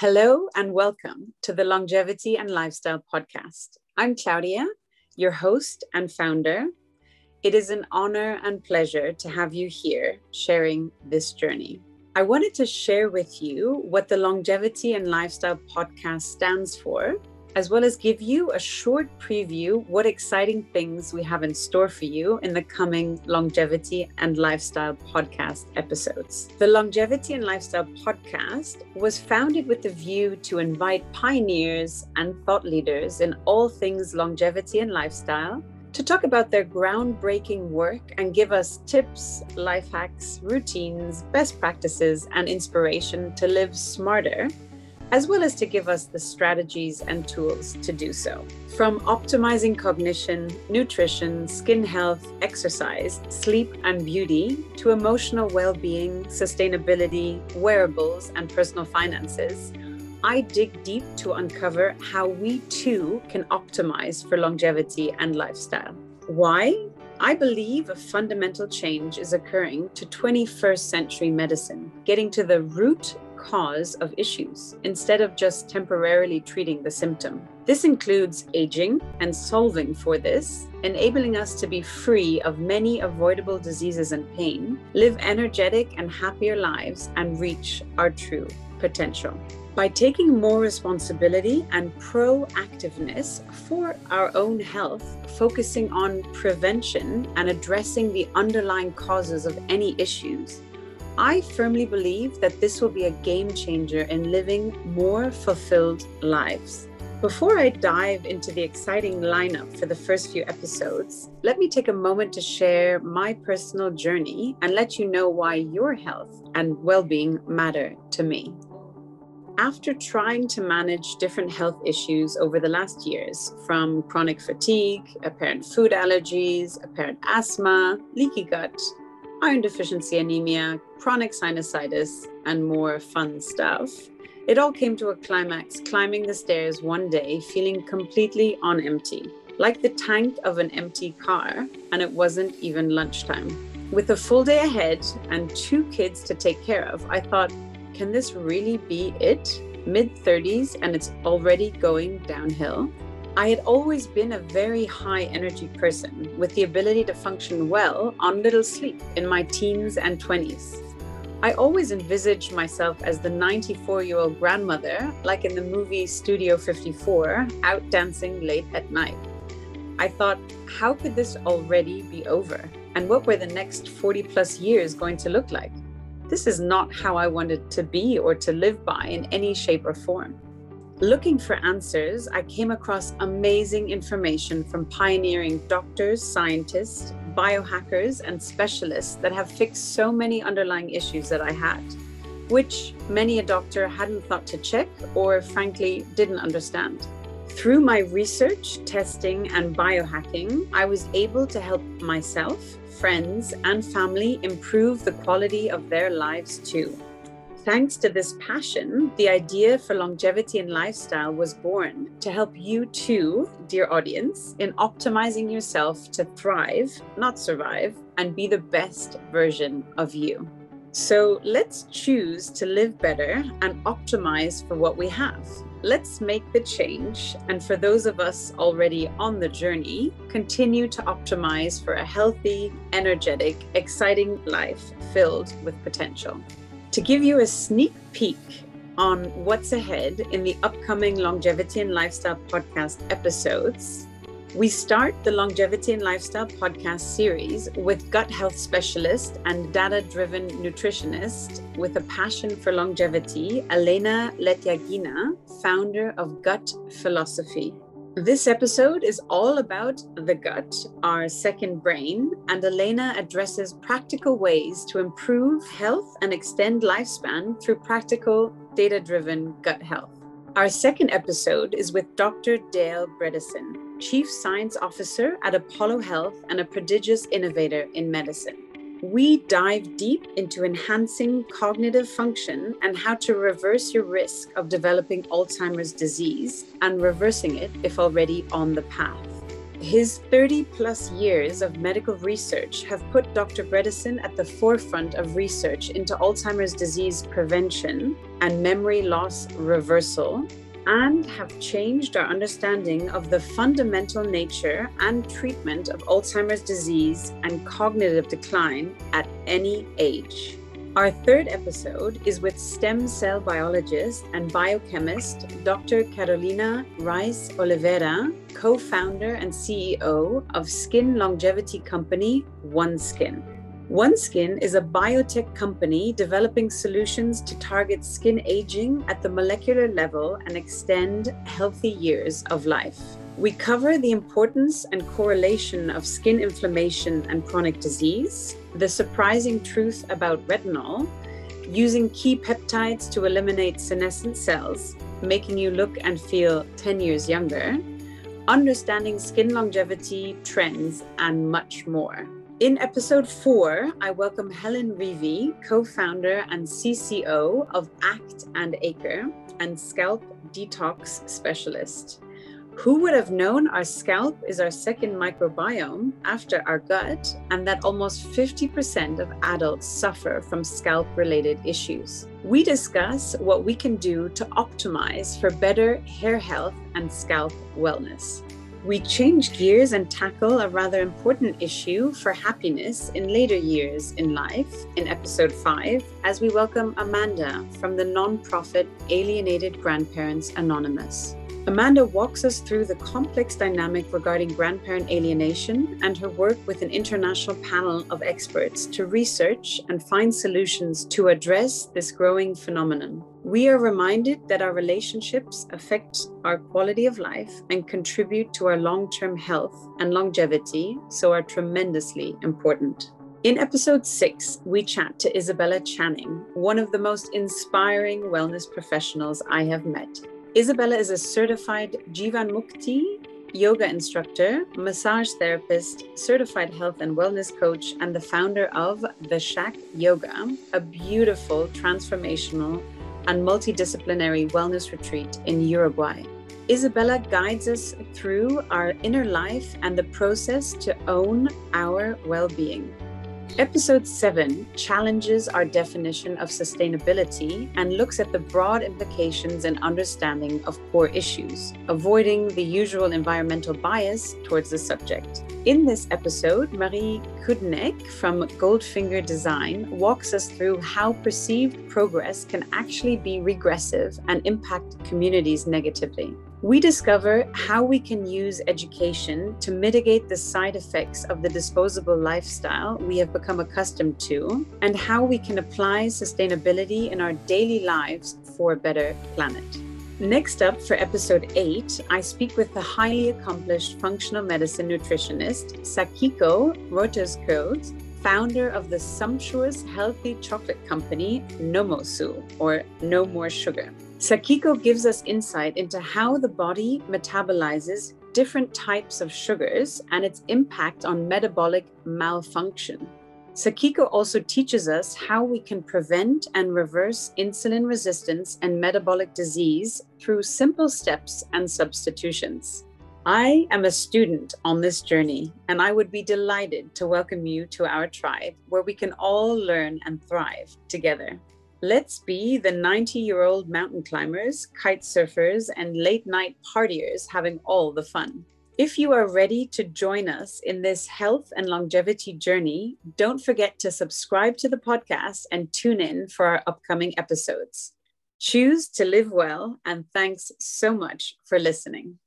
Hello and welcome to the Longevity and Lifestyle Podcast. I'm Claudia, your host and founder. It is an honor and pleasure to have you here sharing this journey. I wanted to share with you what the Longevity and Lifestyle Podcast stands for as well as give you a short preview what exciting things we have in store for you in the coming longevity and lifestyle podcast episodes. The Longevity and Lifestyle podcast was founded with the view to invite pioneers and thought leaders in all things longevity and lifestyle to talk about their groundbreaking work and give us tips, life hacks, routines, best practices, and inspiration to live smarter as well as to give us the strategies and tools to do so. From optimizing cognition, nutrition, skin health, exercise, sleep, and beauty, to emotional well being, sustainability, wearables, and personal finances, I dig deep to uncover how we too can optimize for longevity and lifestyle. Why? I believe a fundamental change is occurring to 21st century medicine, getting to the root cause of issues instead of just temporarily treating the symptom. This includes aging and solving for this, enabling us to be free of many avoidable diseases and pain, live energetic and happier lives, and reach our true potential. By taking more responsibility and proactiveness for our own health, focusing on prevention and addressing the underlying causes of any issues, I firmly believe that this will be a game changer in living more fulfilled lives. Before I dive into the exciting lineup for the first few episodes, let me take a moment to share my personal journey and let you know why your health and well being matter to me. After trying to manage different health issues over the last years, from chronic fatigue, apparent food allergies, apparent asthma, leaky gut, iron deficiency anemia, chronic sinusitis, and more fun stuff. It all came to a climax climbing the stairs one day feeling completely on empty, like the tank of an empty car, and it wasn't even lunchtime. With a full day ahead and two kids to take care of, I thought, can this really be it? Mid 30s and it's already going downhill? I had always been a very high energy person with the ability to function well on little sleep in my teens and 20s. I always envisaged myself as the 94 year old grandmother, like in the movie Studio 54, out dancing late at night. I thought, how could this already be over? And what were the next 40 plus years going to look like? This is not how I wanted to be or to live by in any shape or form. Looking for answers, I came across amazing information from pioneering doctors, scientists, biohackers, and specialists that have fixed so many underlying issues that I had, which many a doctor hadn't thought to check or frankly didn't understand. Through my research, testing, and biohacking, I was able to help myself, friends, and family improve the quality of their lives too thanks to this passion, the idea for longevity and lifestyle was born to help you too, dear audience, in optimizing yourself to thrive, not survive, and be the best version of you. So let's choose to live better and optimize for what we have. Let's make the change. And for those of us already on the journey, continue to optimize for a healthy, energetic, exciting life filled with potential. To give you a sneak peek on what's ahead in the upcoming Longevity and Lifestyle podcast episodes, we start the Longevity and Lifestyle podcast series with gut health specialist and data driven nutritionist with a passion for longevity, Elena Letyagina, founder of Gut Philosophy. This episode is all about the gut, our second brain, and Elena addresses practical ways to improve health and extend lifespan through practical, data driven gut health. Our second episode is with Dr. Dale Bredesen, Chief Science Officer at Apollo Health and a prodigious innovator in medicine we dive deep into enhancing cognitive function and how to reverse your risk of developing Alzheimer's disease and reversing it if already on the path. His 30 plus years of medical research have put Dr. Bredesen at the forefront of research into Alzheimer's disease prevention and memory loss reversal, and have changed our understanding of the fundamental nature and treatment of Alzheimer's disease and cognitive decline at any age. Our third episode is with stem cell biologist and biochemist Dr. Carolina Reis Oliveira, co founder and CEO of skin longevity company OneSkin. OneSkin is a biotech company developing solutions to target skin aging at the molecular level and extend healthy years of life. We cover the importance and correlation of skin inflammation and chronic disease, the surprising truth about retinol, using key peptides to eliminate senescent cells, making you look and feel 10 years younger, understanding skin longevity trends, and much more. In episode four, I welcome Helen Reavey, co founder and CCO of ACT and Acre and scalp detox specialist. Who would have known our scalp is our second microbiome after our gut, and that almost 50% of adults suffer from scalp related issues? We discuss what we can do to optimize for better hair health and scalp wellness. We change gears and tackle a rather important issue for happiness in later years in life in episode 5 as we welcome Amanda from the nonprofit Alienated Grandparents Anonymous. Amanda walks us through the complex dynamic regarding grandparent alienation and her work with an international panel of experts to research and find solutions to address this growing phenomenon. We are reminded that our relationships affect our quality of life and contribute to our long term health and longevity, so are tremendously important. In episode six, we chat to Isabella Channing, one of the most inspiring wellness professionals I have met. Isabella is a certified Jivamukti yoga instructor, massage therapist, certified health and wellness coach, and the founder of The Shack Yoga, a beautiful, transformational, and multidisciplinary wellness retreat in Uruguay. Isabella guides us through our inner life and the process to own our well being. Episode 7 challenges our definition of sustainability and looks at the broad implications and understanding of core issues, avoiding the usual environmental bias towards the subject. In this episode, Marie Kudnek from Goldfinger Design walks us through how perceived progress can actually be regressive and impact communities negatively we discover how we can use education to mitigate the side effects of the disposable lifestyle we have become accustomed to, and how we can apply sustainability in our daily lives for a better planet. Next up, for episode 8, I speak with the highly accomplished functional medicine nutritionist Sakiko Rotherskroot, founder of the sumptuous healthy chocolate company Nomosu, or No More Sugar. Sakiko gives us insight into how the body metabolizes different types of sugars and its impact on metabolic malfunction. Sakiko also teaches us how we can prevent and reverse insulin resistance and metabolic disease through simple steps and substitutions. I am a student on this journey, and I would be delighted to welcome you to our tribe where we can all learn and thrive together. Let's be the 90 year old mountain climbers, kite surfers, and late night partiers having all the fun. If you are ready to join us in this health and longevity journey, don't forget to subscribe to the podcast and tune in for our upcoming episodes. Choose to live well, and thanks so much for listening.